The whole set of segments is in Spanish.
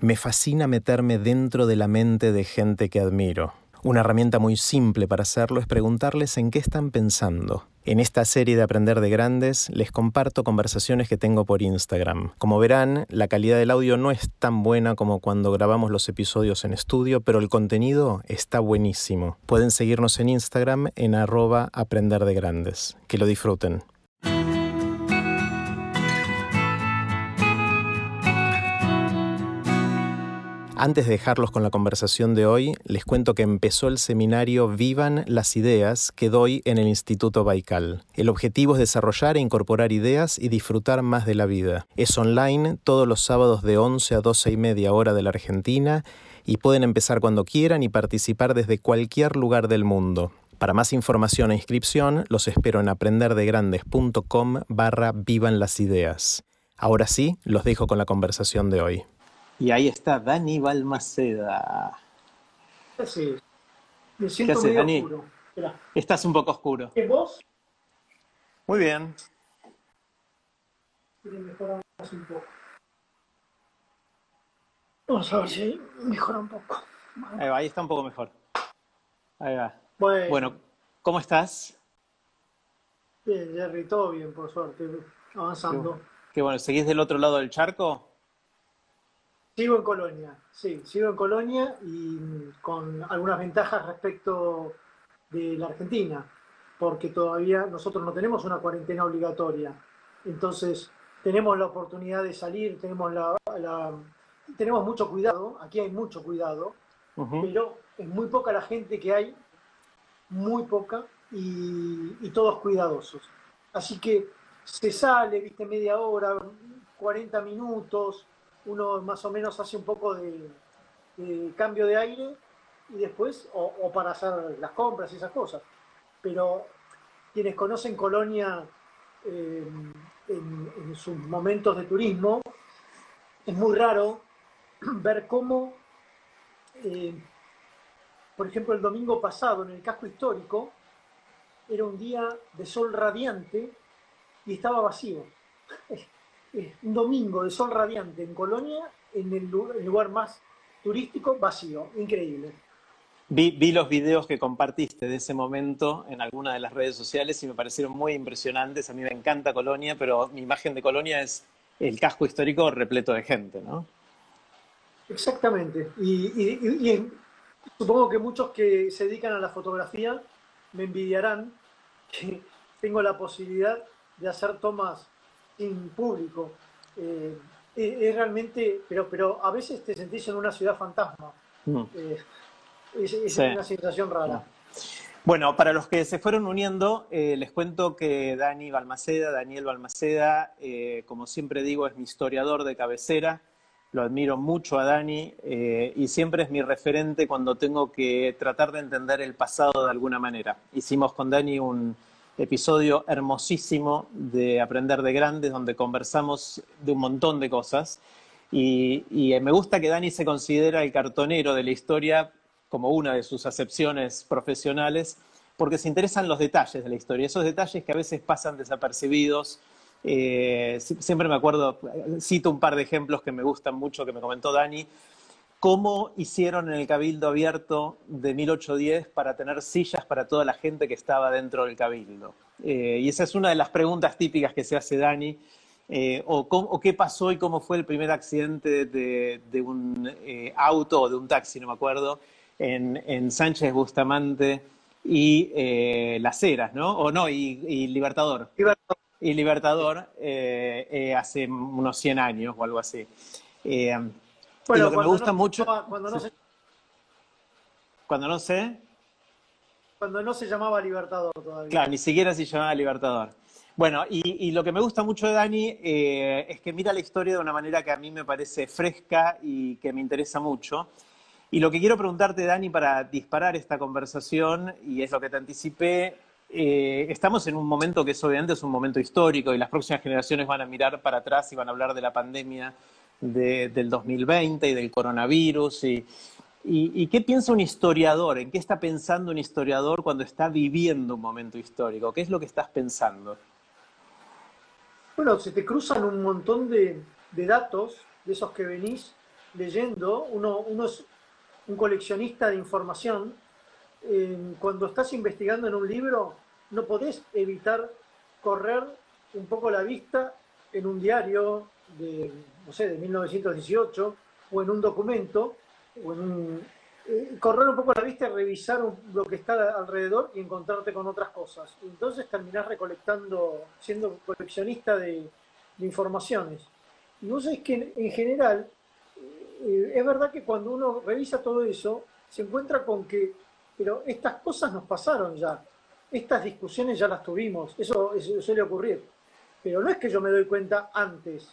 Me fascina meterme dentro de la mente de gente que admiro. Una herramienta muy simple para hacerlo es preguntarles en qué están pensando. En esta serie de Aprender de Grandes les comparto conversaciones que tengo por Instagram. Como verán, la calidad del audio no es tan buena como cuando grabamos los episodios en estudio, pero el contenido está buenísimo. Pueden seguirnos en Instagram en arroba Aprender de Grandes. Que lo disfruten. Antes de dejarlos con la conversación de hoy, les cuento que empezó el seminario Vivan las Ideas que doy en el Instituto Baikal. El objetivo es desarrollar e incorporar ideas y disfrutar más de la vida. Es online todos los sábados de 11 a 12 y media hora de la Argentina y pueden empezar cuando quieran y participar desde cualquier lugar del mundo. Para más información e inscripción, los espero en aprenderdegrandes.com barra Vivan las Ideas. Ahora sí, los dejo con la conversación de hoy. Y ahí está Dani Balmaceda. Sí, me siento ¿Qué Dani? oscuro. Estás un poco oscuro. ¿Qué vos? Muy bien. Mejorar un poco. Vamos a ver si mejora un poco. Ahí, va, ahí está un poco mejor. Ahí va. Bueno, ¿cómo estás? Bien, Jerry, todo bien, por suerte, avanzando. qué bueno, ¿seguís del otro lado del charco? Sigo en Colonia, sí, sigo en Colonia y con algunas ventajas respecto de la Argentina, porque todavía nosotros no tenemos una cuarentena obligatoria. Entonces, tenemos la oportunidad de salir, tenemos, la, tenemos mucho cuidado, aquí hay mucho cuidado, pero es muy poca la gente que hay, muy poca, y, y todos cuidadosos. Así que se sale, viste, media hora, 40 minutos, uno más o menos hace un poco de, cambio de aire y después, o, para hacer las compras y esas cosas. Pero quienes conocen Colonia eh, en, sus momentos de turismo, es muy raro ver cómo, eh, por ejemplo, el domingo pasado en el casco histórico, era un día de sol radiante y estaba vacío. un domingo de sol radiante en Colonia, en el lugar, más turístico, vacío, increíble. Vi, los videos que compartiste de ese momento en alguna de las redes sociales y me parecieron muy impresionantes. A mí me encanta Colonia, pero mi imagen de Colonia es el casco histórico repleto de gente, ¿no? Exactamente. Y, supongo que muchos que se dedican a la fotografía me envidiarán que tengo la posibilidad de hacer tomas sin público. Eh, es, realmente, pero, pero a veces te sentís en una ciudad fantasma. Mm. Eh, es, una sensación rara. Bueno, para los que se fueron uniendo, eh, les cuento que Dani Balmaceda, Daniel Balmaceda, como siempre digo, es mi historiador de cabecera. Lo admiro mucho a Dani y siempre es mi referente cuando tengo que tratar de entender el pasado de alguna manera. Hicimos con Dani un, episodio hermosísimo de Aprender de Grandes, donde conversamos de un montón de cosas. Y, me gusta que Dani se considera el cartonero de la historia como una de sus acepciones profesionales, porque se interesan los detalles de la historia, esos detalles que a veces pasan desapercibidos. Eh, siempre me acuerdo, cito un par de ejemplos que me gustan mucho, que me comentó Dani, cómo hicieron en el Cabildo Abierto de 1810 para tener sillas para toda la gente que estaba dentro del Cabildo. Eh, y esa es una de las preguntas típicas que se hace Dani. Eh, o, qué pasó y cómo fue el primer accidente de, un eh, auto o de un taxi, no me acuerdo, en, Sánchez Bustamante y Las Heras, ¿no? O no, y, Libertador. Y Libertador hace unos 100 años o algo así. Bueno, lo que me gusta mucho. cuando, no se, cuando no sé. Cuando no se llamaba Libertador todavía. Claro, ni siquiera se llamaba Libertador. Bueno, y, lo que me gusta mucho de Dani eh, es que mira la historia de una manera que a mí me parece fresca y que me interesa mucho. Y lo que quiero preguntarte, Dani, para disparar esta conversación, y es lo que te anticipé, eh, estamos en un momento que es obviamente es un momento histórico y las próximas generaciones van a mirar para atrás y van a hablar de la pandemia del 2020 y del coronavirus. Y, y, qué piensa un historiador? ¿En qué está pensando un historiador cuando está viviendo un momento histórico? ¿Qué es lo que estás pensando? Bueno, se te cruzan un montón de, datos, de esos que venís leyendo, uno, uno es un coleccionista de información, cuando estás investigando en un libro, no podés evitar correr un poco la vista en un diario de, no sé, de 1918 o en un documento o en un, eh, correr un poco la vista y revisar lo que está alrededor y encontrarte con otras cosas. Entonces terminás recolectando, siendo coleccionista de, informaciones. Y vos sabés que en, general, eh, es verdad que cuando uno revisa todo eso, se encuentra con que, pero estas cosas nos pasaron ya, estas discusiones ya las tuvimos, eso, suele ocurrir. Pero no es que yo me doy cuenta antes.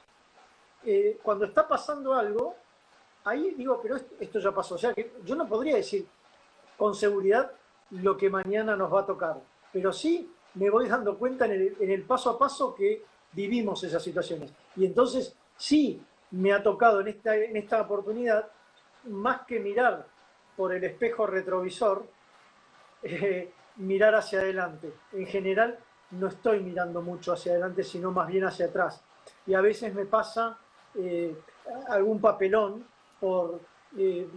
Eh, cuando está pasando algo, ahí digo, pero esto, ya pasó. O sea, que yo no podría decir con seguridad lo que mañana nos va a tocar, pero sí me voy dando cuenta en el, paso a paso que vivimos esas situaciones. Y entonces sí me ha tocado en esta, en esta oportunidad, más que mirar por el espejo retrovisor, eh, mirar hacia adelante. En general no estoy mirando mucho hacia adelante, sino más bien hacia atrás. Y a veces me pasa eh, algún papelón por eh,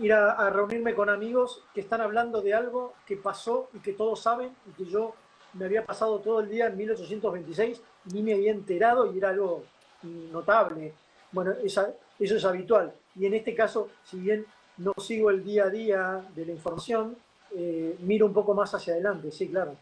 ir a, reunirme con amigos que están hablando de algo que pasó y que todos saben y que yo me había pasado todo el día en 1826 ni me había enterado y era algo notable. Bueno, eso es habitual. Y en este caso, si bien no sigo el día a día de la información, eh, miro un poco más hacia adelante, sí, claro.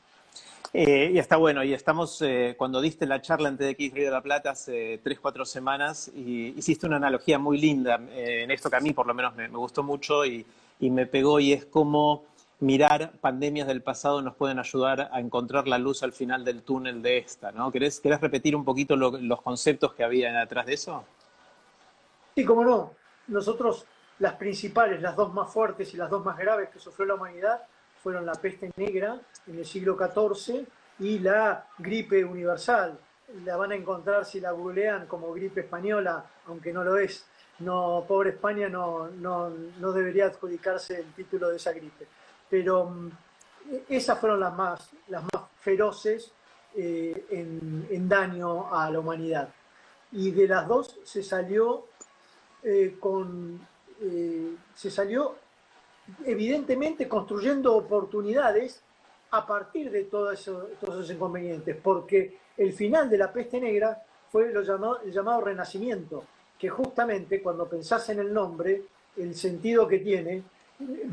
Eh, y está bueno, y estamos, eh, cuando diste la charla en TDX Río de la Plata hace tres, cuatro semanas, y hiciste una analogía muy linda en esto que a mí por lo menos me, gustó mucho y, me pegó, y es como mirar pandemias del pasado nos pueden ayudar a encontrar la luz al final del túnel de esta, ¿no? ¿Querés, repetir un poquito los conceptos que había detrás de eso? Sí, cómo no. Nosotros las principales, las dos más fuertes y las dos más graves que sufrió la humanidad fueron la peste negra en el siglo XIV y la gripe universal. La van a encontrar si la googlean como gripe española, aunque no lo es. No, pobre España no, no, debería adjudicarse el título de esa gripe. Pero mm, esas fueron las más, las más feroces eh, en, daño a la humanidad. Y de las dos se salió eh, con eh, se salió evidentemente construyendo oportunidades a partir de todos esos inconvenientes, porque el final de la peste negra fue lo llamado, el llamado renacimiento, que justamente cuando pensás en el nombre, el sentido que tiene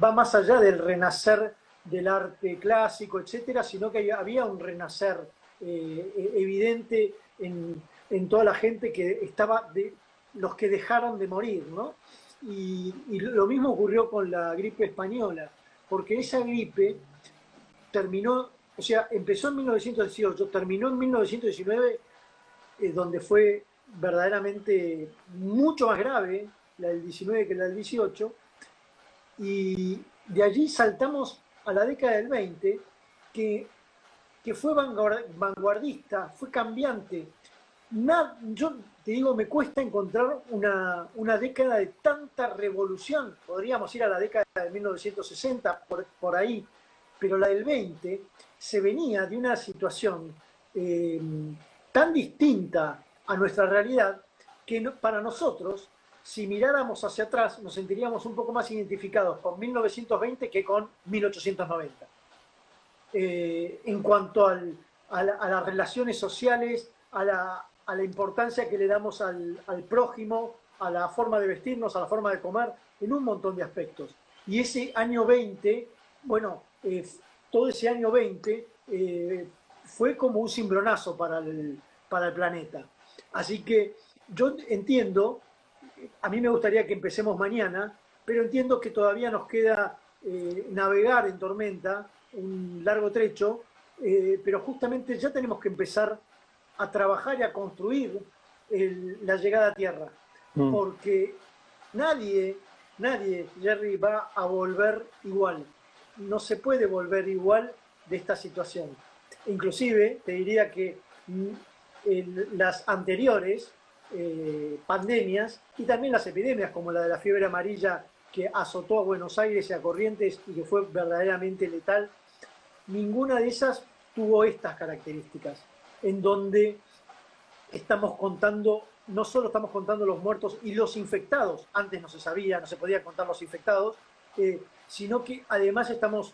va más allá del renacer del arte clásico, etcétera, sino que había un renacer eh, evidente en, en, toda la gente que estaba de los que dejaron de morir, ¿no? Y, lo mismo ocurrió con la gripe española, porque esa gripe terminó, o sea, empezó en 1918, terminó en 1919, eh, donde fue verdaderamente mucho más grave la del 19 que la del 18, y de allí saltamos a la década del 20, que, que fue vanguardista, fue cambiante. Yo te digo, me cuesta encontrar una, década de tanta revolución. Podríamos ir a la década de 1960, por, ahí, pero la del 20 se venía de una situación eh, tan distinta a nuestra realidad que para nosotros, si miráramos hacia atrás, nos sentiríamos un poco más identificados con 1920 que con 1890. Eh, en cuanto a las relaciones sociales, a la, a la importancia que le damos al, prójimo, a la forma de vestirnos, a la forma de comer, en un montón de aspectos. Y ese año 20, bueno, eh, todo ese año 20 eh, fue como un cimbronazo para el, para el planeta. Así que yo entiendo, a mí me gustaría que empecemos mañana, pero entiendo que todavía nos queda eh, navegar en tormenta un largo trecho, pero justamente ya tenemos que empezar a trabajar y a construir la llegada a tierra. Mm. Porque nadie, nadie, Jerry, va a volver igual. No se puede volver igual de esta situación. Inclusive, te diría que mm, las anteriores eh, pandemias y también las epidemias, como la de la fiebre amarilla que azotó a Buenos Aires y a Corrientes y que fue verdaderamente letal, ninguna de esas tuvo estas características en donde estamos contando no solo estamos contando los muertos y los infectados, antes no se sabía, no se podía contar los infectados, eh, sino que además estamos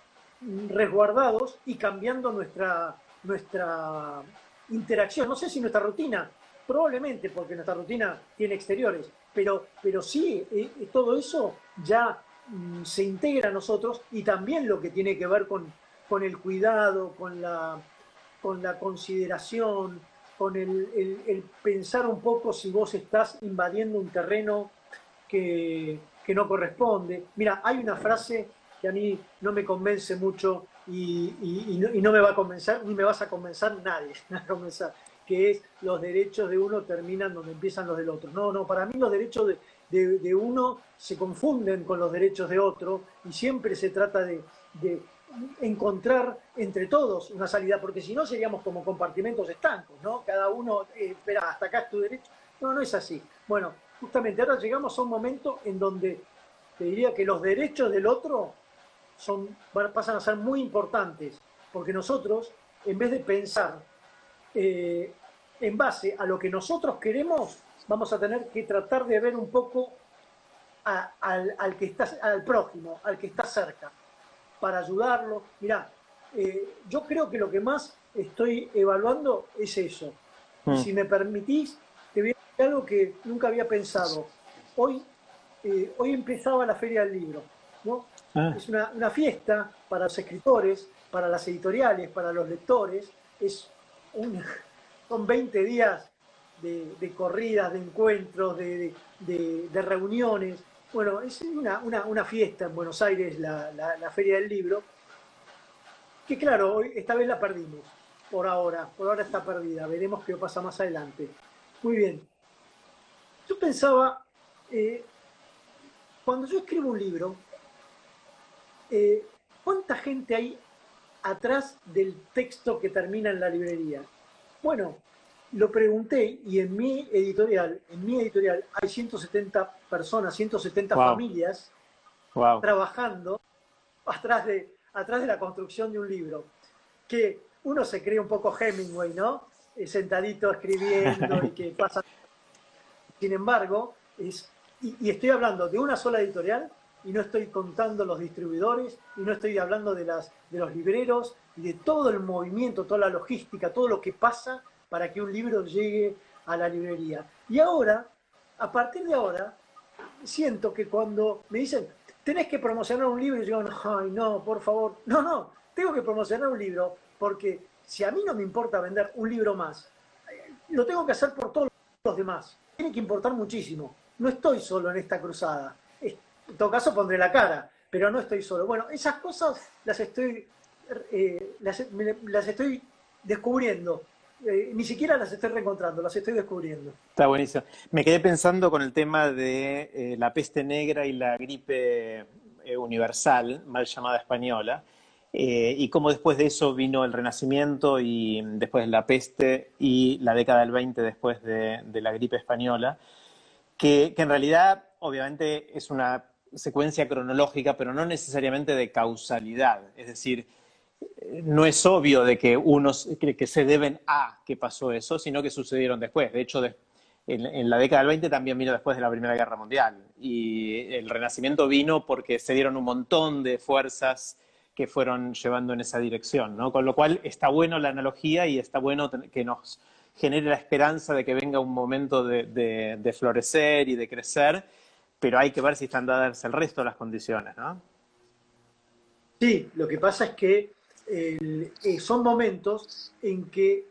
resguardados y cambiando nuestra, nuestra interacción. No sé si nuestra rutina, probablemente porque nuestra rutina tiene exteriores, pero, pero sí, eh, eh, todo eso ya mm, se integra a nosotros y también lo que tiene que ver con, con el cuidado, con la, con la consideración, con el, pensar un poco si vos estás invadiendo un terreno que, no corresponde. Mira, hay una frase que a mí no me convence mucho y, no, me va a convencer, ni me vas a convencer nadie, que es los derechos de uno terminan donde empiezan los del otro. No, no, para mí los derechos de, uno se confunden con los derechos de otro y siempre se trata de, encontrar entre todos una salida, porque si no seríamos como compartimentos estancos, ¿no? Cada uno, eh, espera, hasta acá es tu derecho. No, no es así. Bueno, justamente ahora llegamos a un momento en donde te diría que los derechos del otro son, pasan a ser muy importantes, porque nosotros, en vez de pensar eh, en base a lo que nosotros queremos, vamos a tener que tratar de ver un poco al, al, que está, al prójimo, al que está cerca para ayudarlo. Mirá, eh, yo creo que lo que más estoy evaluando es eso. Mm. Si me permitís, te voy a decir algo que nunca había pensado. Hoy, eh, hoy empezaba la Feria del Libro. ¿no? Ah. Es una, fiesta para los escritores, para las editoriales, para los lectores. Es son 20 días de, corridas, de encuentros, de, de reuniones. Bueno, es una, fiesta en Buenos Aires, la, Feria del Libro, que claro, hoy, esta vez la perdimos, por ahora, por ahora está perdida, veremos qué pasa más adelante. Muy bien. Yo pensaba, eh, cuando yo escribo un libro, eh, ¿cuánta gente hay atrás del texto que termina en la librería? Bueno, lo pregunté y en mi editorial, en mi editorial hay 170 personas, 170 familias trabajando atrás de, atrás de la construcción de un libro. Que uno se cree un poco Hemingway, ¿no? Eh, sentadito escribiendo y que pasa. Sin embargo, es, y, estoy hablando de una sola editorial y no estoy contando los distribuidores y no estoy hablando de, las, de los libreros y de todo el movimiento, toda la logística, todo lo que pasa para que un libro llegue a la librería. Y ahora, a partir de ahora, siento que cuando me dicen, tenés que promocionar un libro, yo digo, ay, no, por favor, no, no, tengo que promocionar un libro porque si a mí no me importa vender un libro más, lo tengo que hacer por todos los demás. Tiene que importar muchísimo. No estoy solo en esta cruzada. En todo caso pondré la cara, pero no estoy solo. Bueno, esas cosas las estoy, eh, las estoy descubriendo eh, ni siquiera las estoy reencontrando, las estoy descubriendo. Está buenísimo. Me quedé pensando con el tema de eh, la peste negra y la gripe eh, universal, mal llamada española, y cómo después de eso vino el Renacimiento y después la peste y la década del 20 después de, la gripe española, que, que en realidad obviamente es una secuencia cronológica, pero no necesariamente de causalidad. Es decir, no es obvio de que unos que se deben a que pasó eso, sino que sucedieron después. De hecho, en, la década del 20 también vino después de la Primera Guerra Mundial. Y el Renacimiento vino porque se dieron un montón de fuerzas que fueron llevando en esa dirección, ¿no? Con lo cual está bueno la analogía y está bueno que nos genere la esperanza de que venga un momento de, florecer y de crecer, pero hay que ver si están dadas el resto de las condiciones, ¿no? Sí, lo que pasa es que eh, son momentos en que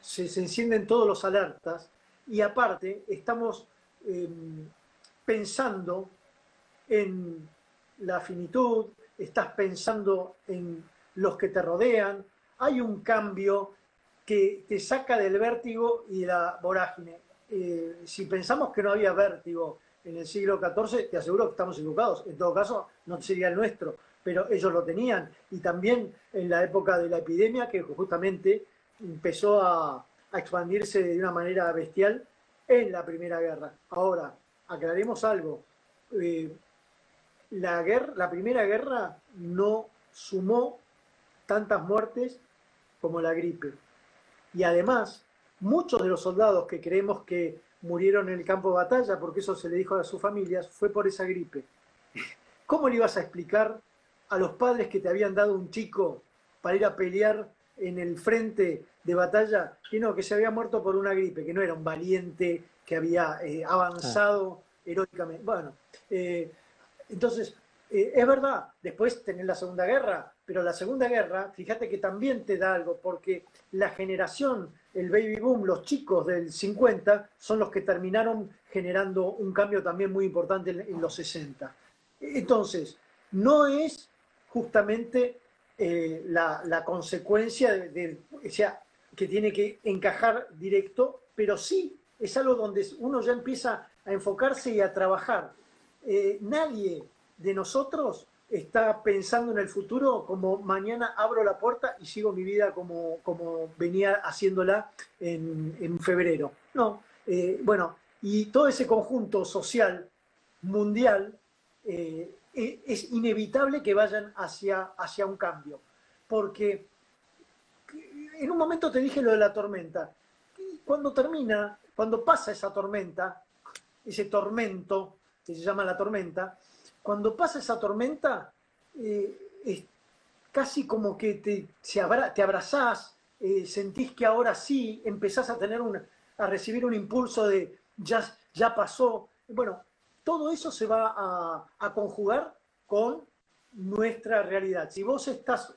se, encienden todos los alertas y aparte estamos em, pensando en la finitud, estás pensando en los que te rodean, hay un cambio que te saca del vértigo y de la vorágine. Eh, si pensamos que no había vértigo en el siglo XIV, te aseguro que estamos equivocados. En todo caso, no sería el nuestro pero ellos lo tenían. Y también en la época de la epidemia, que justamente empezó a, expandirse de una manera bestial en la Primera Guerra. Ahora, aclaremos algo. Eh, la, guerra, la Primera Guerra no sumó tantas muertes como la gripe. Y además, muchos de los soldados que creemos que murieron en el campo de batalla, porque eso se le dijo a sus familias, fue por esa gripe. ¿Cómo le ibas a explicar a los padres que te habían dado un chico para ir a pelear en el frente de batalla que no, que se había muerto por una gripe, que no era un valiente que había eh, avanzado heroicamente? Bueno, eh, entonces, eh, es verdad, después tenés la Segunda Guerra, pero la Segunda Guerra, fíjate que también te da algo, porque la generación, el baby boom, los chicos del 50, son los que terminaron generando un cambio también muy importante en, los 60. Entonces, no es justamente eh, la, consecuencia de, sea, que tiene que encajar directo, pero sí es algo donde uno ya empieza a enfocarse y a trabajar. Eh, nadie de nosotros está pensando en el futuro como mañana abro la puerta y sigo mi vida como, como venía haciéndola en, febrero. No, eh, bueno, y todo ese conjunto social mundial e, es inevitable que vayan hacia, hacia un cambio, porque en un momento te dije lo de la tormenta. Cuando termina, cuando pasa esa tormenta, ese tormento que se llama la tormenta, cuando pasa esa tormenta, eh, casi como que te, te abrazás, eh, sentís que ahora sí empezás a tener a recibir un impulso de ya, ya pasó. Bueno, todo eso se va a, conjugar con nuestra realidad. Si vos estás,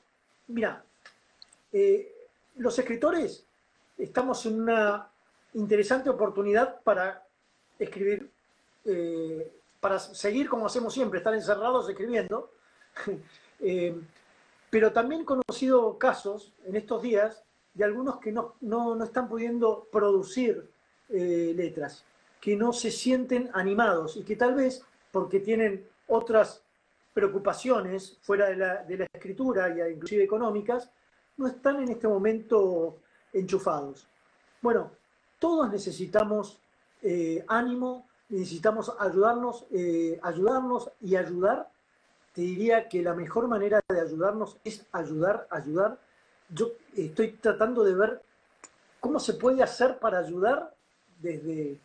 mira, eh, los escritores estamos en una interesante oportunidad para escribir para seguir como hacemos siempre, estar encerrados escribiendo. Eh, pero también he conocido casos en estos días de algunos que no, están pudiendo producir eh, letras, que no se sienten animados y que tal vez porque tienen otras preocupaciones fuera de la, escritura y inclusive económicas, no están en este momento enchufados. Bueno, todos necesitamos eh, ánimo, necesitamos ayudarnos, eh, ayudarnos y ayudar. Te diría que la mejor manera de ayudarnos es ayudar, ayudar. Yo estoy tratando de ver cómo se puede hacer para ayudar desde,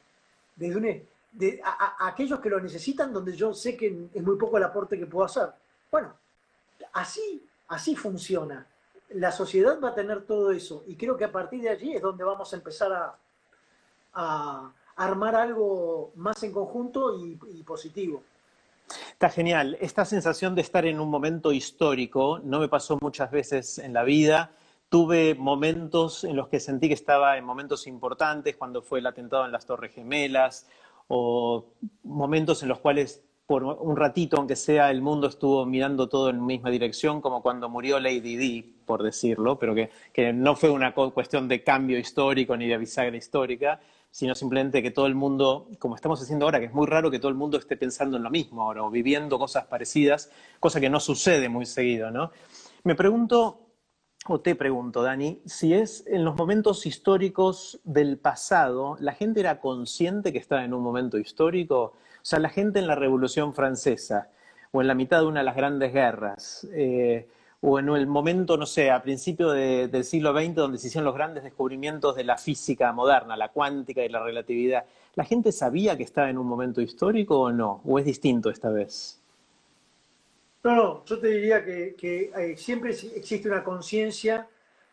desde de, a, aquellos que lo necesitan, donde yo sé que es muy poco el aporte que puedo hacer. Bueno, así, así funciona. La sociedad va a tener todo eso y creo que a partir de allí es donde vamos a empezar a armar algo más en conjunto y, positivo. Está genial. Esta sensación de estar en un momento histórico no me pasó muchas veces en la vida. Tuve momentos en los que sentí que estaba en momentos importantes, cuando fue el atentado en las Torres Gemelas, o momentos en los cuales por un ratito, aunque sea, el mundo estuvo mirando todo en misma dirección, como cuando murió Lady Di, por decirlo, pero que, que no fue una cuestión de cambio histórico ni de bisagra histórica, sino simplemente que todo el mundo, como estamos haciendo ahora, que es muy raro que todo el mundo esté pensando en lo mismo ahora o viviendo cosas parecidas, cosa que no sucede muy seguido, ¿no? Me pregunto, o te pregunto, Dani, si es en los momentos históricos del pasado, ¿la gente era consciente que estaba en un momento histórico? O sea, la gente en la Revolución Francesa o en la mitad de una de las grandes guerras, eh, o en el momento, no sé, a principios del siglo XX, donde se hicieron los grandes descubrimientos de la física moderna, la cuántica y la relatividad, ¿la gente sabía que estaba en un momento histórico o no? ¿O es distinto esta vez? No, no, yo te diría que, eh, siempre existe una conciencia,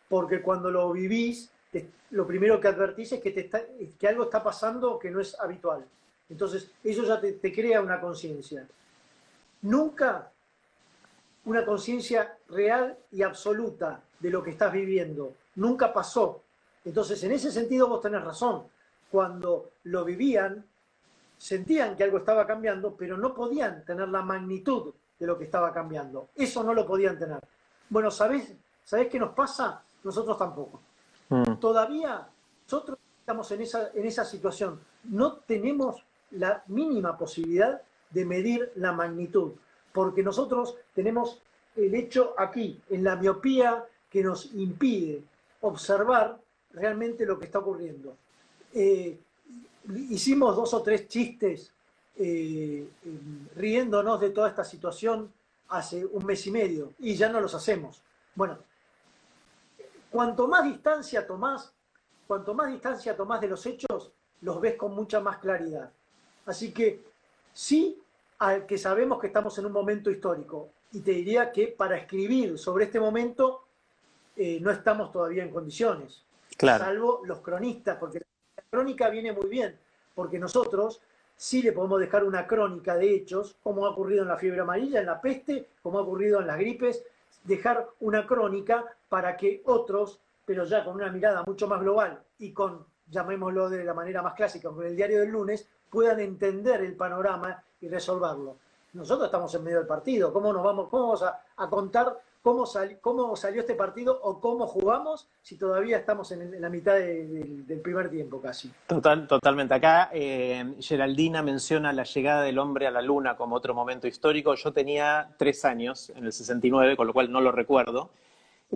porque cuando lo vivís, lo primero que advertís es que, que algo está pasando que no es habitual. Entonces, eso ya te, te crea una conciencia. Nunca una conciencia real y absoluta de lo que estás viviendo. Nunca pasó. Entonces, en ese sentido vos tenés razón. Cuando lo vivían, sentían que algo estaba cambiando, pero no podían tener la magnitud de lo que estaba cambiando. Eso no lo podían tener. Bueno, ¿sabés, ¿sabés qué nos pasa? Nosotros tampoco. Mm. Todavía nosotros estamos en esa, en esa situación. No tenemos la mínima posibilidad de medir la magnitud porque nosotros tenemos el hecho aquí, en la miopía que nos impide observar realmente lo que está ocurriendo. Eh, hicimos dos o tres chistes eh, riéndonos de toda esta situación hace un mes y medio y ya no los hacemos. Bueno, cuanto más distancia tomás, cuanto más distancia tomás de los hechos, los ves con mucha más claridad. Así que sí, al que sabemos que estamos en un momento histórico, y te diría que para escribir sobre este momento eh, no estamos todavía en condiciones, salvo los cronistas, porque la crónica viene muy bien, porque nosotros sí le podemos dejar una crónica de hechos, como ha ocurrido en la fiebre amarilla, en la peste, como ha ocurrido en las gripes, dejar una crónica para que otros, pero ya con una mirada mucho más global y con, llamémoslo de la manera más clásica, con el diario del lunes, puedan entender el panorama y resolverlo. Nosotros estamos en medio del partido, ¿cómo nos vamos, cómo vamos a, contar cómo, cómo, salió este partido o cómo jugamos si todavía estamos en, la mitad del primer tiempo casi? Total, totalmente. Acá eh, Geraldina menciona la llegada del hombre a la luna como otro momento histórico. Yo tenía tres años en el 69, con lo cual no lo recuerdo.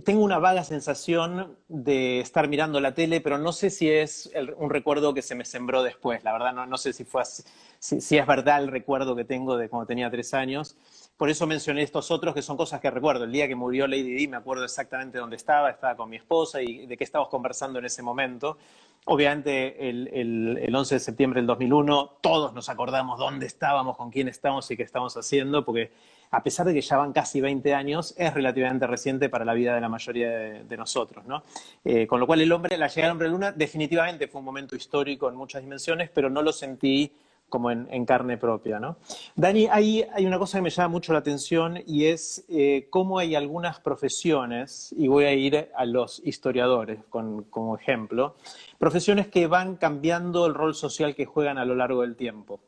Tengo una vaga sensación de estar mirando la tele, pero no sé si es un recuerdo que se me sembró después. La verdad, no, no sé si, fue si, es verdad el recuerdo que tengo de cuando tenía tres años. Por eso mencioné estos otros que son cosas que recuerdo. El día que murió Lady Di me acuerdo exactamente dónde estaba, estaba con mi esposa y de qué estábamos conversando en ese momento. Obviamente el, el, el 11 de septiembre del 2001 todos nos acordamos dónde estábamos, con quién estábamos y qué estamos haciendo, porque a pesar de que ya van casi 20 años, es relativamente reciente para la vida de la mayoría de, nosotros. ¿no? Eh, con lo cual, el hombre, la llegada del hombre a luna definitivamente fue un momento histórico en muchas dimensiones, pero no lo sentí como en, carne propia. ¿no? Dani, hay, hay, una cosa que me llama mucho la atención y es eh, cómo hay algunas profesiones, y voy a ir a los historiadores como ejemplo, profesiones que van cambiando el rol social que juegan a lo largo del tiempo.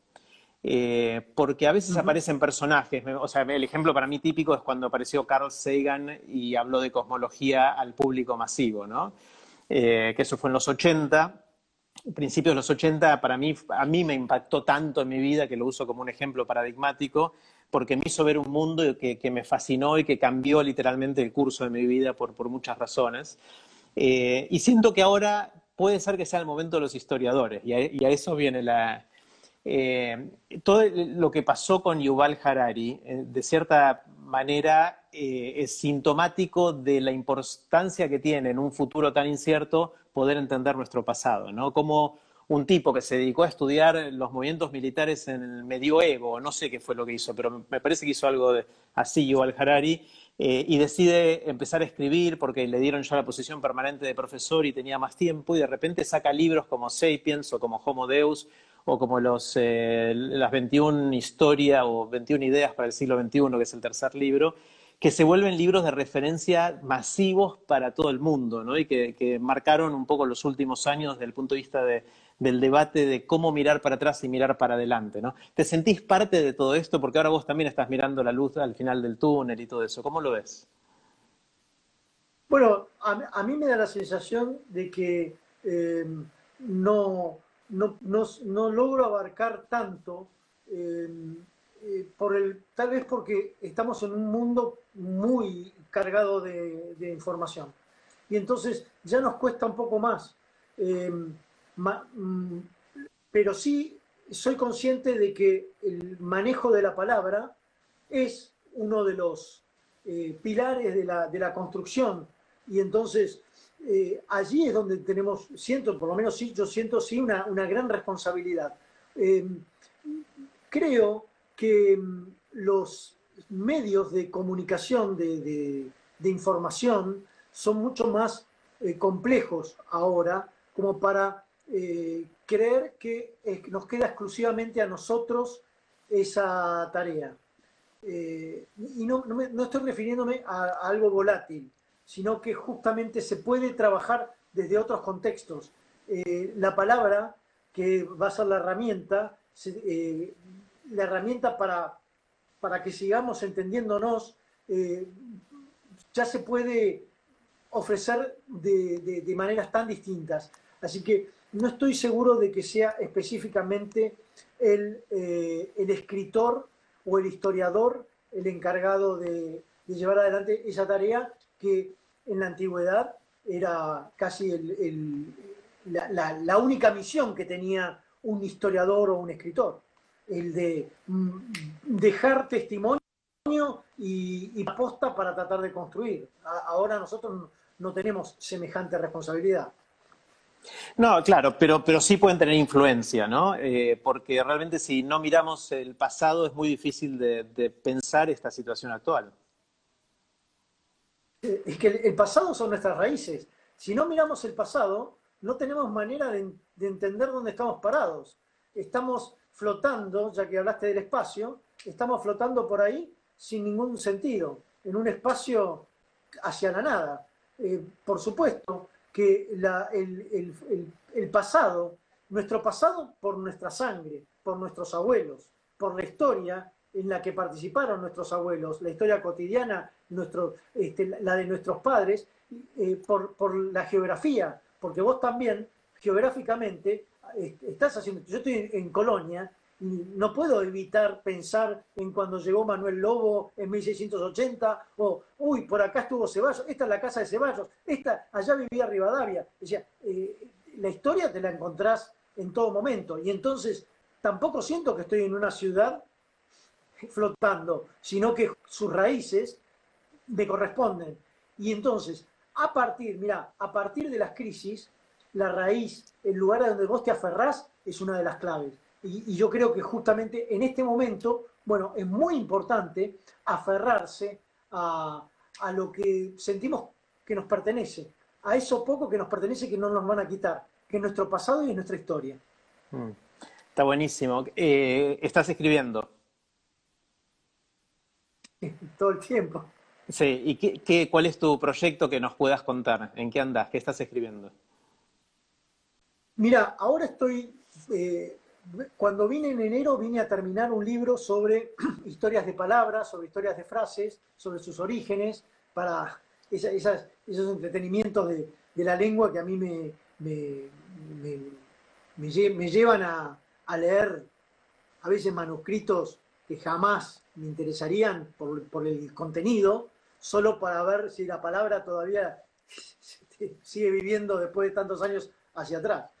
Eh, porque a veces aparecen personajes. O sea, el ejemplo para mí típico es cuando apareció Carl Sagan y habló de cosmología al público masivo, ¿no? Eh, que eso fue en los 80. Principios de los 80, para mí, a mí me impactó tanto en mi vida que lo uso como un ejemplo paradigmático, porque me hizo ver un mundo que, me fascinó y que cambió literalmente el curso de mi vida por, muchas razones. Eh, y siento que ahora puede ser que sea el momento de los historiadores, y a eso viene la, eh, todo lo que pasó con Yuval Harari, eh, de cierta manera, es sintomático de la importancia que tiene en un futuro tan incierto poder entender nuestro pasado, ¿no? Como un tipo que se dedicó a estudiar los movimientos militares en el medioevo, no sé qué fue lo que hizo, pero me parece que hizo algo de, así Yuval Harari, y decide empezar a escribir porque le dieron ya la posición permanente de profesor y tenía más tiempo, y de repente saca libros como Sapiens o como Homo Deus o como los, eh, las 21 historias o 21 ideas para el siglo XXI, que es el tercer libro, que se vuelven libros de referencia masivos para todo el mundo, ¿no? y que, marcaron un poco los últimos años desde el punto de vista del debate de cómo mirar para atrás y mirar para adelante. ¿no? ¿Te sentís parte de todo esto? Porque ahora vos también estás mirando la luz al final del túnel y todo eso. ¿Cómo lo ves? Bueno, a, mí me da la sensación de que eh, no, no, no, logro abarcar tanto, eh, eh, por el, tal vez porque estamos en un mundo muy cargado de, información. Y entonces ya nos cuesta un poco más. Eh, mm, pero sí soy consciente de que el manejo de la palabra es uno de los pilares de la, de la construcción. Y entonces eh, allí es donde tenemos, siento, por lo menos sí, yo siento sí una, gran responsabilidad. Creo que mm, los medios de comunicación, de, información, son mucho más eh, complejos ahora como para eh, creer que nos queda exclusivamente a nosotros esa tarea. y no, estoy refiriéndome a algo volátil, sino que justamente se puede trabajar desde otros contextos. Eh, la palabra, que va a ser la herramienta, eh, la herramienta para, para, que sigamos entendiéndonos, eh, ya se puede ofrecer de, maneras tan distintas. Así que no estoy seguro de que sea específicamente el, el escritor o el historiador el encargado de llevar adelante esa tarea, que en la antigüedad era casi la, única misión que tenía un historiador o un escritor, el de mm, dejar testimonio y, y aposta para tratar de construir. Ahora nosotros no tenemos semejante responsabilidad. No, claro, pero, pero sí pueden tener influencia, ¿no? Eh, porque realmente si no miramos el pasado es muy difícil de, pensar esta situación actual. Eh, es que el pasado son nuestras raíces. Si no miramos el pasado, no tenemos manera de, entender dónde estamos parados. Estamos flotando, ya que hablaste del espacio, estamos flotando por ahí sin ningún sentido, en un espacio hacia la nada. Eh, por supuesto, que el, pasado, nuestro pasado por nuestra sangre, por nuestros abuelos, por la historia en la que participaron nuestros abuelos, la historia cotidiana, nuestro, este, la de nuestros padres, eh, por, por, la geografía, porque vos también geográficamente estás haciendo, yo estoy en Colonia no puedo evitar pensar en cuando llegó Manuel Lobo en 1680, o, uy, por acá estuvo Ceballos, esta es la casa de Ceballos, esta, allá vivía Rivadavia. Eh, la historia te la encontrás en todo momento. Y entonces tampoco siento que estoy en una ciudad flotando, sino que sus raíces me corresponden. Y entonces, a partir, mira, a partir de las crisis, la raíz, el lugar a donde vos te aferrás, es una de las claves. Y, yo creo que justamente en este momento, bueno, es muy importante aferrarse a, lo que sentimos que nos pertenece, a eso poco que nos pertenece que no nos van a quitar, que es nuestro pasado y es nuestra historia. Mm. Está buenísimo. Eh, ¿Estás escribiendo? Todo el tiempo. Sí, ¿y qué, cuál es tu proyecto que nos puedas contar? ¿En qué andas? ¿Qué estás escribiendo? Mira, ahora estoy eh, cuando vine en enero vine a terminar un libro sobre historias de palabras, sobre historias de frases, sobre sus orígenes, para esos entretenimientos de, la lengua que a mí me, me, llevan a, leer a veces manuscritos que jamás me interesarían por, el contenido, solo para ver si la palabra todavía sigue viviendo después de tantos años hacia atrás.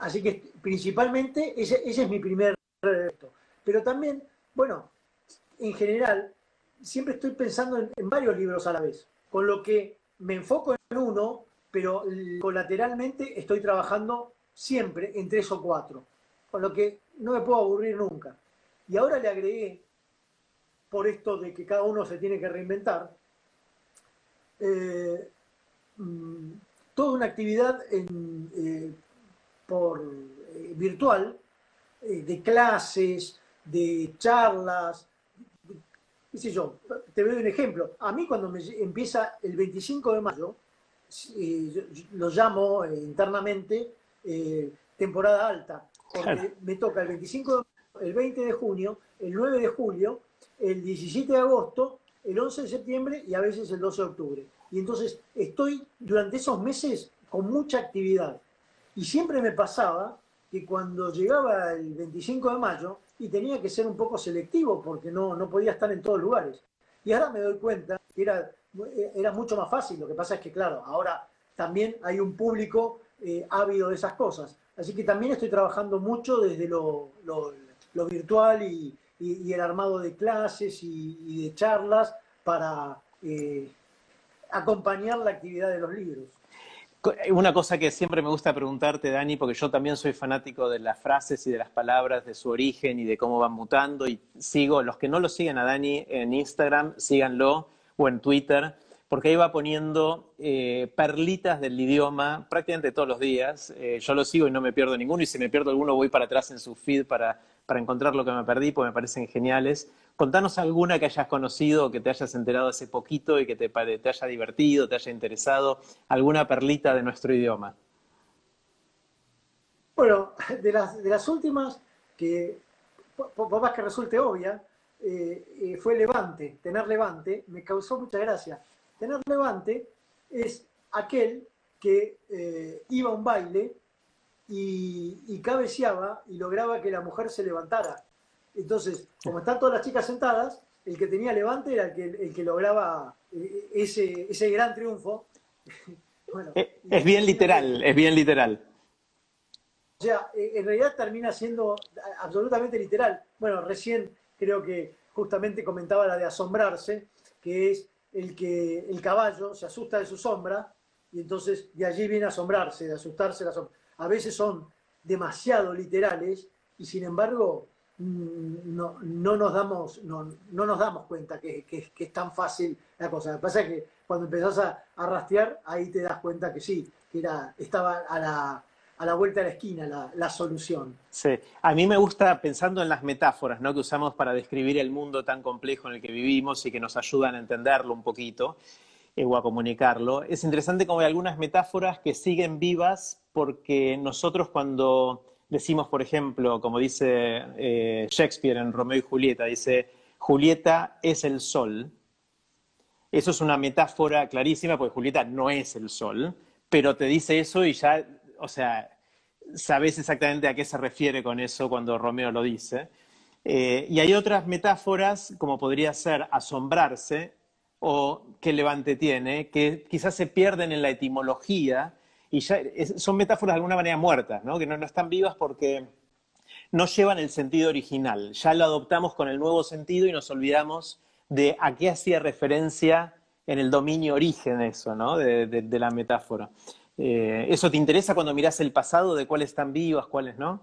Así que principalmente ese, es mi primer reto. Pero también, bueno, en general, siempre estoy pensando en, varios libros a la vez, con lo que me enfoco en uno, pero colateralmente estoy trabajando siempre en tres o cuatro, con lo que no me puedo aburrir nunca. Y ahora le agregué, por esto de que cada uno se tiene que reinventar, eh, mm, toda una actividad en, eh, por eh, virtual eh, de clases, de charlas, qué sé yo, te doy un ejemplo. A mí cuando me empieza el 25 de mayo, eh, lo llamo internamente temporada alta, porque me toca el 25 el 20 de junio, el 9 de julio, el 17 de agosto, el 11 de septiembre y a veces el 12 de octubre. Y entonces estoy durante esos meses con mucha actividad. Y siempre me pasaba que cuando llegaba el 25 de mayo, y tenía que ser un poco selectivo porque no, no podía estar en todos lugares. Y ahora me doy cuenta que era, era mucho más fácil. Lo que pasa es que, claro, ahora también hay un público eh, ávido de esas cosas. Así que también estoy trabajando mucho desde lo, virtual y, y, el armado de clases y, de charlas para eh, acompañar la actividad de los libros. Una cosa que siempre me gusta preguntarte, Dani, porque yo también soy fanático de las frases y de las palabras, de su origen y de cómo van mutando. Y sigo, los que no lo siguen a Dani en Instagram, síganlo, o en Twitter, porque ahí va poniendo eh, perlitas del idioma prácticamente todos los días. Eh, yo lo sigo y no me pierdo ninguno, y si me pierdo alguno voy para atrás en su feed para, para encontrar lo que me perdí, porque me parecen geniales. Contanos alguna que hayas conocido, que te hayas enterado hace poquito y que te, te haya divertido, te haya interesado, alguna perlita de nuestro idioma. Bueno, de las, últimas, que por, más que resulte obvia, eh, eh, fue Levante, tener Levante, me causó mucha gracia. Tener Levante es aquel que eh, iba a un baile y cabeceaba y lograba que la mujer se levantara. Entonces, como están todas las chicas sentadas, el que tenía levante era el que, el que lograba eh, ese, ese gran triunfo. Eh, es bien literal, es bien literal. O sea, eh, en realidad termina siendo absolutamente literal. Bueno, recién creo que justamente comentaba la de asombrarse, que es el que el caballo se asusta de su sombra y entonces de allí viene a asombrarse, de asustarse. A veces son demasiado literales y sin embargo mm, no, nos, damos, no, nos damos cuenta que, es tan fácil la cosa. Lo que pasa es que cuando empezás a, a, rastrear, ahí te das cuenta que sí, que era, estaba a la, a la vuelta de la esquina la, solución. Sí, a mí me gusta pensando en las metáforas ¿no? que usamos para describir el mundo tan complejo en el que vivimos y que nos ayudan a entenderlo un poquito eh, o a comunicarlo. Es interesante como hay algunas metáforas que siguen vivas porque nosotros cuando decimos, por ejemplo, como dice eh, Shakespeare en Romeo y Julieta, dice, Julieta es el sol. Eso es una metáfora clarísima porque Julieta no es el sol, pero te dice eso y ya o sea, sabes exactamente a qué se refiere con eso cuando Romeo lo dice. Eh, y hay otras metáforas, como podría ser asombrarse o qué levante tiene, que quizás se pierden en la etimología y ya son metáforas de alguna manera muertas, ¿no? que no, no están vivas porque no llevan el sentido original. Ya lo adoptamos con el nuevo sentido y nos olvidamos de a qué hacía referencia en el dominio origen eso, ¿no? de la metáfora. Eh, ¿Eso te interesa cuando miras el pasado de cuáles están vivas, cuáles no?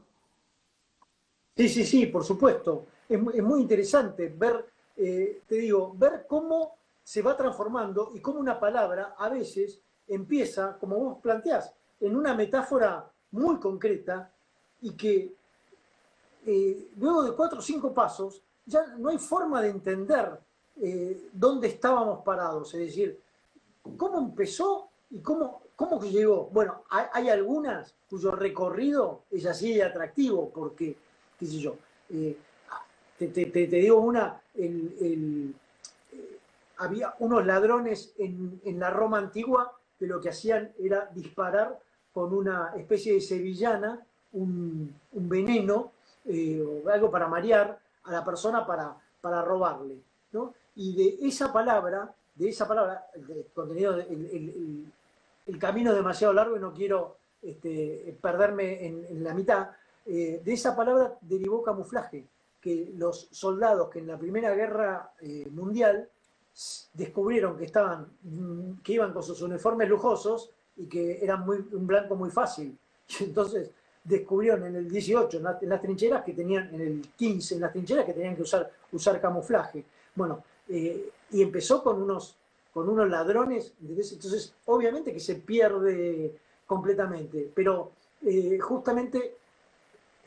Sí, sí, sí, por supuesto. Es, muy interesante ver, eh, te digo, ver cómo se va transformando y cómo una palabra a veces empieza, como vos planteás, en una metáfora muy concreta y que eh, luego de cuatro o cinco pasos ya no hay forma de entender dónde estábamos parados, es decir, cómo empezó y cómo ¿Cómo llegó? Bueno, hay, algunas cuyo recorrido es así de atractivo, porque, qué sé yo, eh, te, digo una, eh, había unos ladrones en, la Roma antigua que lo que hacían era disparar con una especie de sevillana, un, veneno, eh, o algo para marear a la persona para, para robarle. ¿no? Y de esa palabra, de esa palabra, el contenido, el, el camino es demasiado largo y no quiero este, perderme en, la mitad. Eh, de esa palabra derivó camuflaje, que los soldados que en la Primera Guerra eh, Mundial descubrieron que, estaban, mm, que iban con sus uniformes lujosos y que eran un blanco muy fácil. Entonces descubrieron en el 18, en, las trincheras que tenían, en el 15, en las trincheras que tenían que usar, usar camuflaje. Bueno, eh, y empezó con unos con unos ladrones, entonces obviamente que se pierde completamente, pero eh, justamente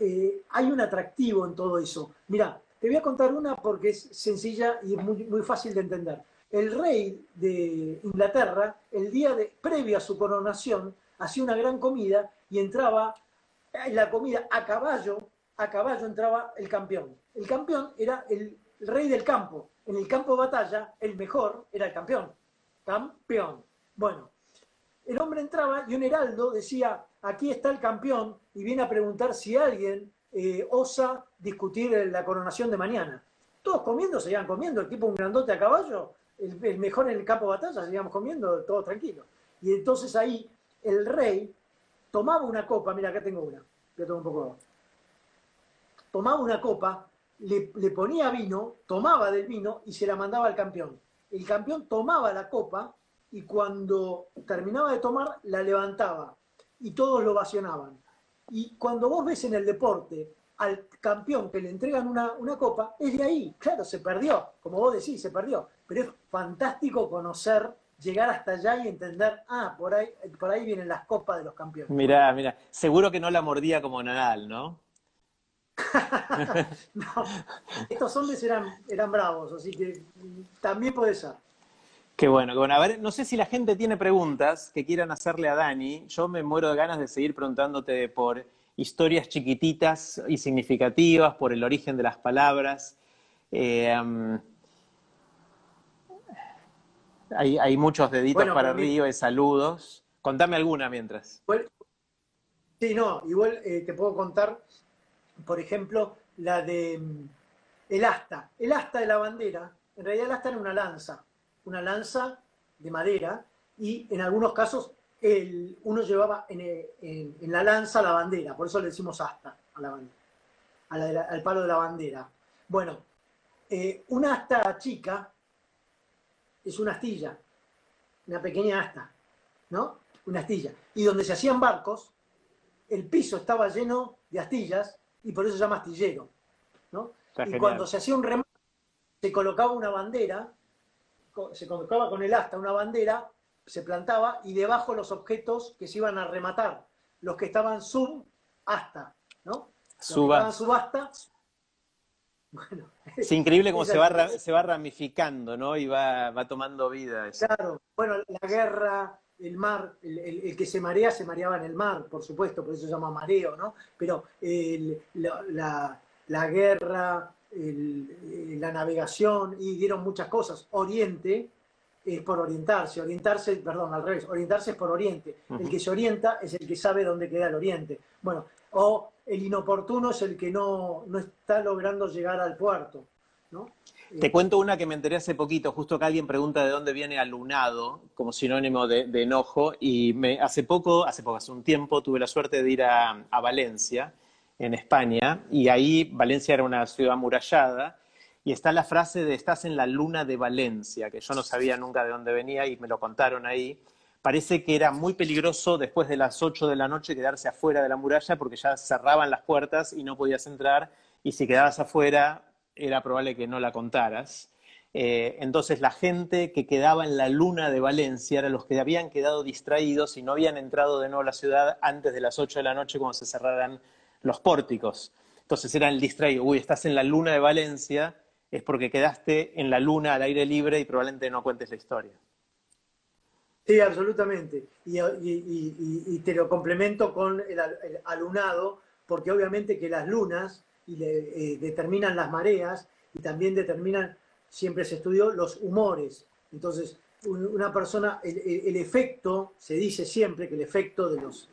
eh, hay un atractivo en todo eso. Mira, te voy a contar una porque es sencilla y muy, muy fácil de entender. El rey de Inglaterra, el día de, previo a su coronación, hacía una gran comida y entraba en la comida a caballo, a caballo entraba el campeón. El campeón era el rey del campo, en el campo de batalla, el mejor era el campeón. Campeón. Bueno, el hombre entraba y un heraldo decía, aquí está el campeón, y viene a preguntar si alguien eh, osa discutir la coronación de mañana. Todos comiendo, seguían comiendo, el tipo un grandote a caballo, el, mejor en el campo de batalla, seguíamos comiendo, todo tranquilo. Y entonces ahí el rey tomaba una copa, mira, acá tengo una, yo tengo un poco. Tomaba una copa le, ponía vino, tomaba del vino y se la mandaba al campeón. El campeón tomaba la copa y cuando terminaba de tomar la levantaba y todos lo vacionaban. Y cuando vos ves en el deporte al campeón que le entregan una, copa, es de ahí. Claro, se perdió, como vos decís, se perdió. Pero es fantástico conocer, llegar hasta allá y entender, ah, por ahí, por ahí vienen las copas de los campeones. Mirá, mira, seguro que no la mordía como Nadal, ¿no? no, estos hombres eran, eran bravos, así que también puede ser. Qué bueno, qué bueno. A ver, no sé si la gente tiene preguntas que quieran hacerle a Dani. Yo me muero de ganas de seguir preguntándote por historias chiquititas y significativas, por el origen de las palabras. Eh, um, hay, muchos deditos para arriba y saludos. Contame alguna mientras. sí, no, igual eh, te puedo contar por ejemplo, la de mm, el asta. El asta de la bandera, en realidad el asta era una lanza, una lanza de madera, y en algunos casos el, uno llevaba en, la lanza la bandera, por eso le decimos asta a la bandera, al palo de la bandera. Bueno, eh, una asta chica es una astilla, una pequeña asta, ¿no? una astilla. Y donde se hacían barcos, el piso estaba lleno de astillas y por eso se llama astillero. ¿no? y cuando se hacía un remate, se colocaba una bandera, se colocaba con el asta una bandera, se plantaba y debajo los objetos que se iban a rematar, los que estaban sub asta, ¿no? Los subasta. Bueno, es increíble cómo se va, se va ramificando, ¿no? Y va, va tomando vida. Claro, bueno, la guerra, el mar, el, que se marea se mareaba en el mar, por supuesto, por eso se llama mareo, ¿no? Pero la, la, guerra, la navegación, y dieron muchas cosas. Oriente es por orientarse, orientarse, perdón, al revés, orientarse es por oriente. El que se orienta es el que sabe dónde queda el oriente. Bueno, o el inoportuno es el que no, no está logrando llegar al puerto, ¿no? Te cuento una que me enteré hace poquito, justo que alguien pregunta de dónde viene alunado como sinónimo de, enojo, y me, hace poco, hace poco, hace un tiempo, tuve la suerte de ir a, Valencia, en España, y ahí Valencia era una ciudad amurallada, y está la frase de estás en la luna de Valencia, que yo no sabía nunca de dónde venía y me lo contaron ahí. Parece que era muy peligroso después de las 8 de la noche quedarse afuera de la muralla porque ya cerraban las puertas y no podías entrar, y si quedabas afuera era probable que no la contaras. Eh, entonces la gente que quedaba en la luna de Valencia eran los que habían quedado distraídos y no habían entrado de nuevo a la ciudad antes de las 8 de la noche cuando se cerraran los pórticos. Entonces eran el distraído, uy, estás en la luna de Valencia, es porque quedaste en la luna al aire libre y probablemente no cuentes la historia. Sí, absolutamente. Y, te lo complemento con el, alunado, porque obviamente que las lunas eh, determinan las mareas y también determinan, siempre se estudió, los humores. Entonces, una persona, el, efecto, se dice siempre que el efecto de los,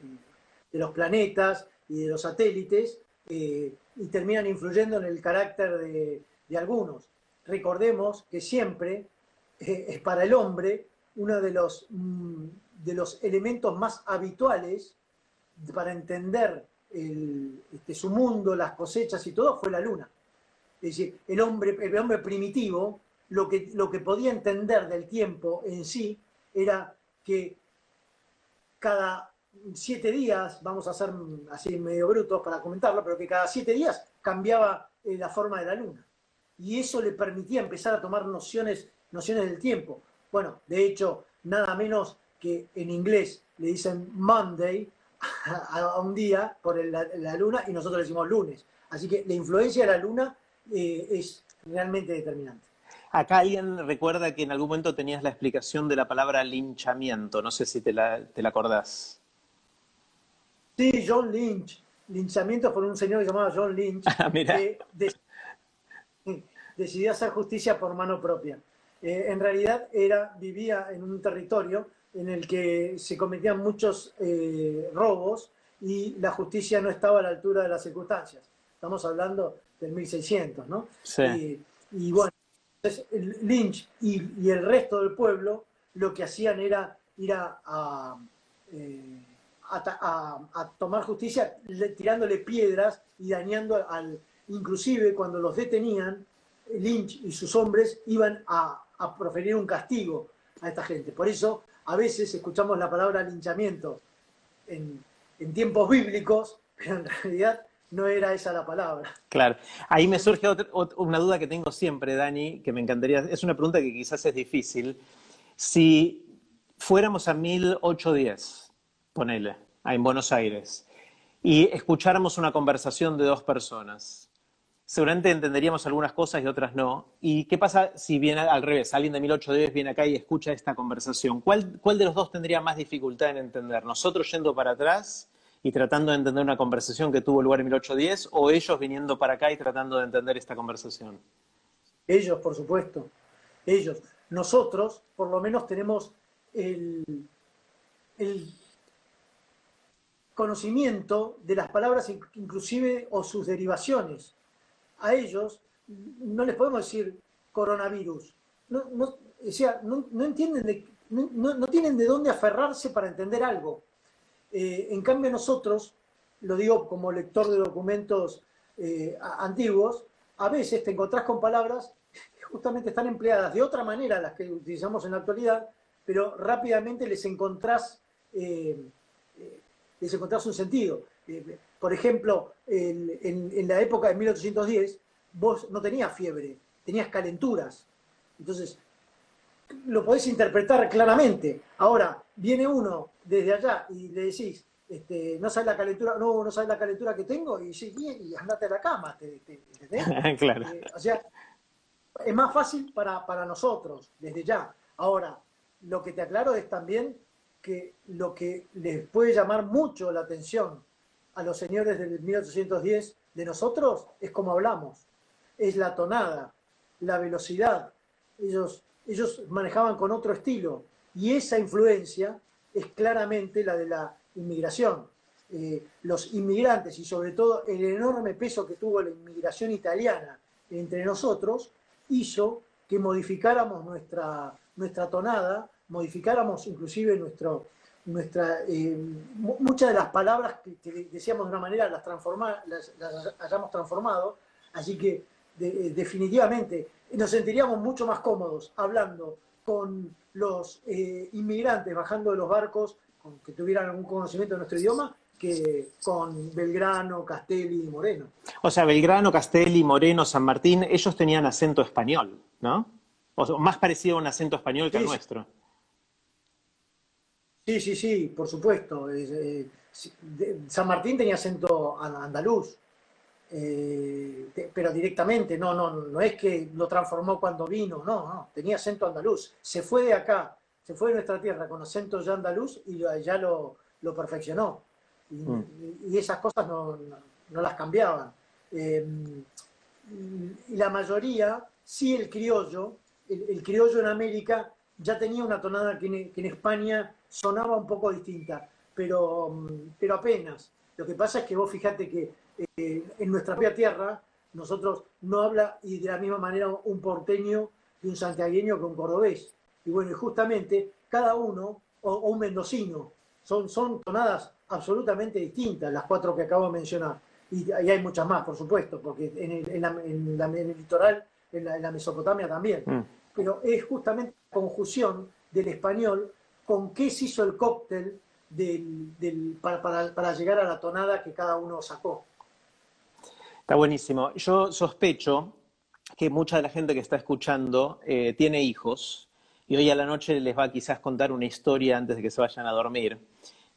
de los planetas y de los satélites eh, y terminan influyendo en el carácter de, algunos. Recordemos que siempre eh, es para el hombre uno de los, mm, de los elementos más habituales para entender este, su mundo, las cosechas y todo, fue la luna. Es decir, el hombre, el hombre primitivo, lo que, lo que podía entender del tiempo en sí era que cada siete días, vamos a ser así medio brutos para comentarlo, pero que cada siete días cambiaba eh, la forma de la luna. Y eso le permitía empezar a tomar nociones, nociones del tiempo. Bueno, de hecho, nada menos que en inglés le dicen Monday, a, un día por la, luna y nosotros decimos lunes. Así que la influencia de la luna eh, es realmente determinante. Acá alguien recuerda que en algún momento tenías la explicación de la palabra linchamiento, no sé si te la, te la acordás. Sí, John Lynch, linchamiento por un señor llamado John Lynch, ah, que decidió hacer justicia por mano propia. Eh, en realidad era, vivía en un territorio en el que se cometían muchos eh, robos y la justicia no estaba a la altura de las circunstancias. Estamos hablando del 1600, ¿no? Sí. Y, bueno, entonces Lynch y, el resto del pueblo lo que hacían era ir a, eh, tomar justicia tirándole piedras y dañando al... Inclusive cuando los detenían, Lynch y sus hombres iban a, a proferir un castigo a esta gente. Por eso a veces escuchamos la palabra linchamiento en, tiempos bíblicos, pero en realidad no era esa la palabra. Claro. Ahí me surge una duda que tengo siempre, Dani, que me encantaría, es una pregunta que quizás es difícil. Si fuéramos a 1810, ponele, en Buenos Aires, y escucháramos una conversación de dos personas, seguramente entenderíamos algunas cosas y otras no. ¿Y qué pasa si viene al revés? Alguien de 1810 viene acá y escucha esta conversación. ¿Cuál, ¿Cuál de los dos tendría más dificultad en entender? ¿Nosotros yendo para atrás y tratando de entender una conversación que tuvo lugar en 1810 o ellos viniendo para acá y tratando de entender esta conversación? Ellos, por supuesto. Ellos. Nosotros, por lo menos, tenemos el, el conocimiento de las palabras inclusive o sus derivaciones a ellos no les podemos decir coronavirus. No, no, o sea, no, entienden de, no, tienen de dónde aferrarse para entender algo. Eh, en cambio nosotros, lo digo como lector de documentos eh, antiguos, a veces te encontrás con palabras que justamente están empleadas de otra manera las que utilizamos en la actualidad, pero rápidamente les encontrás desencontrarse un sentido. por ejemplo, en, la época de 1810, vos no tenías fiebre, tenías calenturas. Entonces, lo podés interpretar claramente. Ahora, viene uno desde allá y le decís, este, no sabes la calentura, no, no sabes la calentura que tengo, y, sí, y andate a la cama, claro. Eh, o sea, es más fácil para, para nosotros, desde ya. Ahora, lo que te aclaro es también que lo que les puede llamar mucho la atención a los señores del 1810 de nosotros es cómo hablamos, es la tonada, la velocidad. Ellos, ellos manejaban con otro estilo y esa influencia es claramente la de la inmigración. Eh, los inmigrantes y sobre todo el enorme peso que tuvo la inmigración italiana entre nosotros hizo que modificáramos nuestra, nuestra tonada, modificáramos inclusive nuestro, nuestra, eh, muchas de las palabras que, decíamos de una manera las, las, hayamos transformado, así que eh, definitivamente nos sentiríamos mucho más cómodos hablando con los inmigrantes bajando de los barcos que tuvieran algún conocimiento de nuestro idioma que con Belgrano, Castelli y Moreno. O sea, Belgrano, Castelli, Moreno, San Martín, ellos tenían acento español, ¿no? O más parecido a un acento español que al nuestro. Sí, sí, sí, por supuesto. Eh, San Martín tenía acento andaluz, eh, pero directamente, no, no, no es que lo transformó cuando vino, no, no, tenía acento andaluz. Se fue de acá se fue de nuestra tierra con acento ya andaluz y ya lo, perfeccionó. Mm. Y, esas cosas no, las cambiaban. Eh, y la mayoría, sí el criollo, el, criollo en América ya tenía una tonada que en, España sonaba un poco distinta, pero, pero apenas. Lo que pasa es que vos fijate que eh, en nuestra propia tierra nosotros no habla y de la misma manera un porteño y un santiagueño que un cordobés. Y bueno, justamente cada uno, o, un mendocino, son, son tonadas absolutamente distintas, las cuatro que acabo de mencionar. Y, hay muchas más, por supuesto, porque en el, en el litoral, en la, Mesopotamia también. Mm. Pero es justamente la conjunción del español con qué se hizo el cóctel para, llegar a la tonada que cada uno sacó. Está buenísimo. Yo sospecho que mucha de la gente que está escuchando eh, tiene hijos y hoy a la noche les va a quizás contar una historia antes de que se vayan a dormir,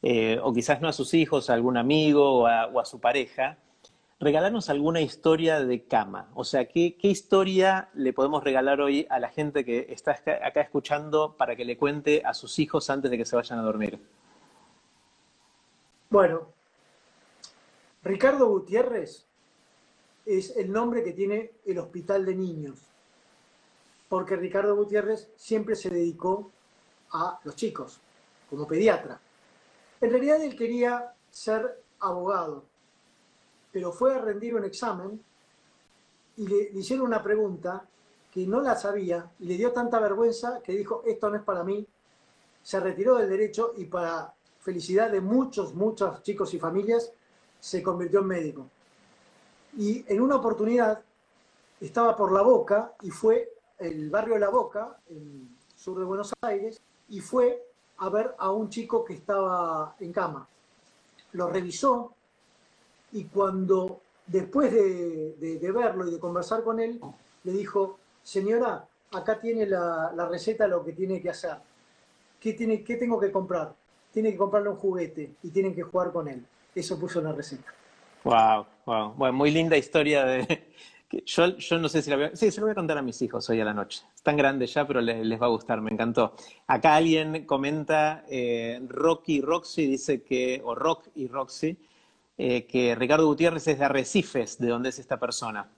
eh, o quizás no a sus hijos, a algún amigo o a, su pareja, regalarnos alguna historia de cama. O sea, ¿qué, historia le podemos regalar hoy a la gente que está acá escuchando para que le cuente a sus hijos antes de que se vayan a dormir? Bueno, Ricardo Gutiérrez es el nombre que tiene el Hospital de Niños porque Ricardo Gutiérrez siempre se dedicó a los chicos, como pediatra. En realidad él quería ser abogado, pero fue a rendir un examen y le, hicieron una pregunta que no la sabía y le dio tanta vergüenza que dijo, esto no es para mí, se retiró del derecho y para felicidad de muchos, muchos chicos y familias, se convirtió en médico. Y en una oportunidad estaba por la boca y fue el barrio La Boca, en sur de Buenos Aires, y fue a ver a un chico que estaba en cama. Lo revisó y cuando, después de, verlo y de conversar con él, le dijo, señora, acá tiene la, receta de lo que tiene que hacer. ¿Qué, tiene, ¿Qué tengo que comprar? Tiene que comprarle un juguete y tienen que jugar con él. Eso puso en la receta. Wow, wow. Bueno, muy linda historia de, yo, yo, no sé si la voy a... Sí, se lo voy a contar a mis hijos hoy a la noche. Están grandes ya, pero les, va a gustar, me encantó. Acá alguien comenta, eh, Rocky Roxy dice que, o Rock y Roxy, eh, que Ricardo Gutiérrez es de Arrecifes, de donde es esta persona.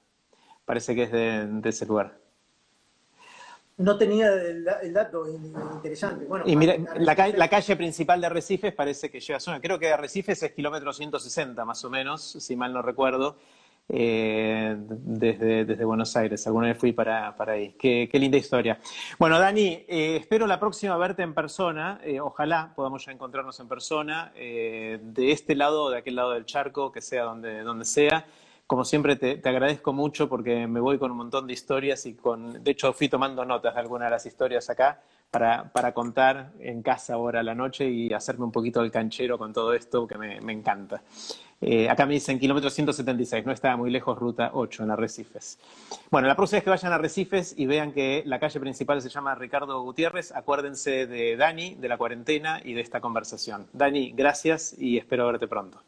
Parece que es de, ese lugar. No tenía el, dato interesante. Bueno, y mira, la, calle principal de Arrecifes parece que lleva zona. Creo que Arrecifes es kilómetro 160 más o menos, si mal no recuerdo. Eh, desde, desde, Buenos Aires. Alguna vez fui para, para ahí. Qué, linda historia. Bueno, Dani, eh, espero la próxima verte en persona. Eh, ojalá podamos ya encontrarnos en persona, de este lado o de aquel lado del charco, que sea donde, donde sea. Como siempre, te, agradezco mucho porque me voy con un montón de historias y con, de hecho, fui tomando notas de algunas de las historias acá para, para contar en casa ahora a la noche y hacerme un poquito el canchero con todo esto que me, me encanta. Eh, acá me dicen kilómetro 176, no estaba muy lejos, ruta 8 en Arrecifes. Bueno, la próxima vez que vayan a Arrecifes y vean que la calle principal se llama Ricardo Gutiérrez, acuérdense de Dani, de la cuarentena y de esta conversación. Dani, gracias y espero verte pronto.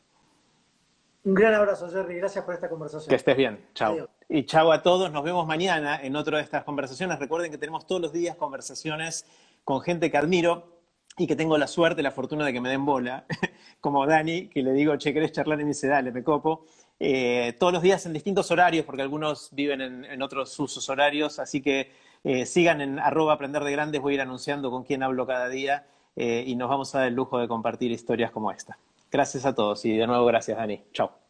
Un gran abrazo, Jerry. Gracias por esta conversación. Que estés bien. Chao. Y chao a todos. Nos vemos mañana en otra de estas conversaciones. Recuerden que tenemos todos los días conversaciones con gente que admiro y que tengo la suerte, la fortuna de que me den bola, como Dani, que le digo, che, ¿querés charlar? Y me dice, dale, me copo. Eh, todos los días en distintos horarios, porque algunos viven en, otros usos horarios, así que eh, sigan en arroba aprender de grandes, voy a ir anunciando con quién hablo cada día eh, y nos vamos a dar el lujo de compartir historias como esta. Gracias a todos y de nuevo gracias, Dani. Chao.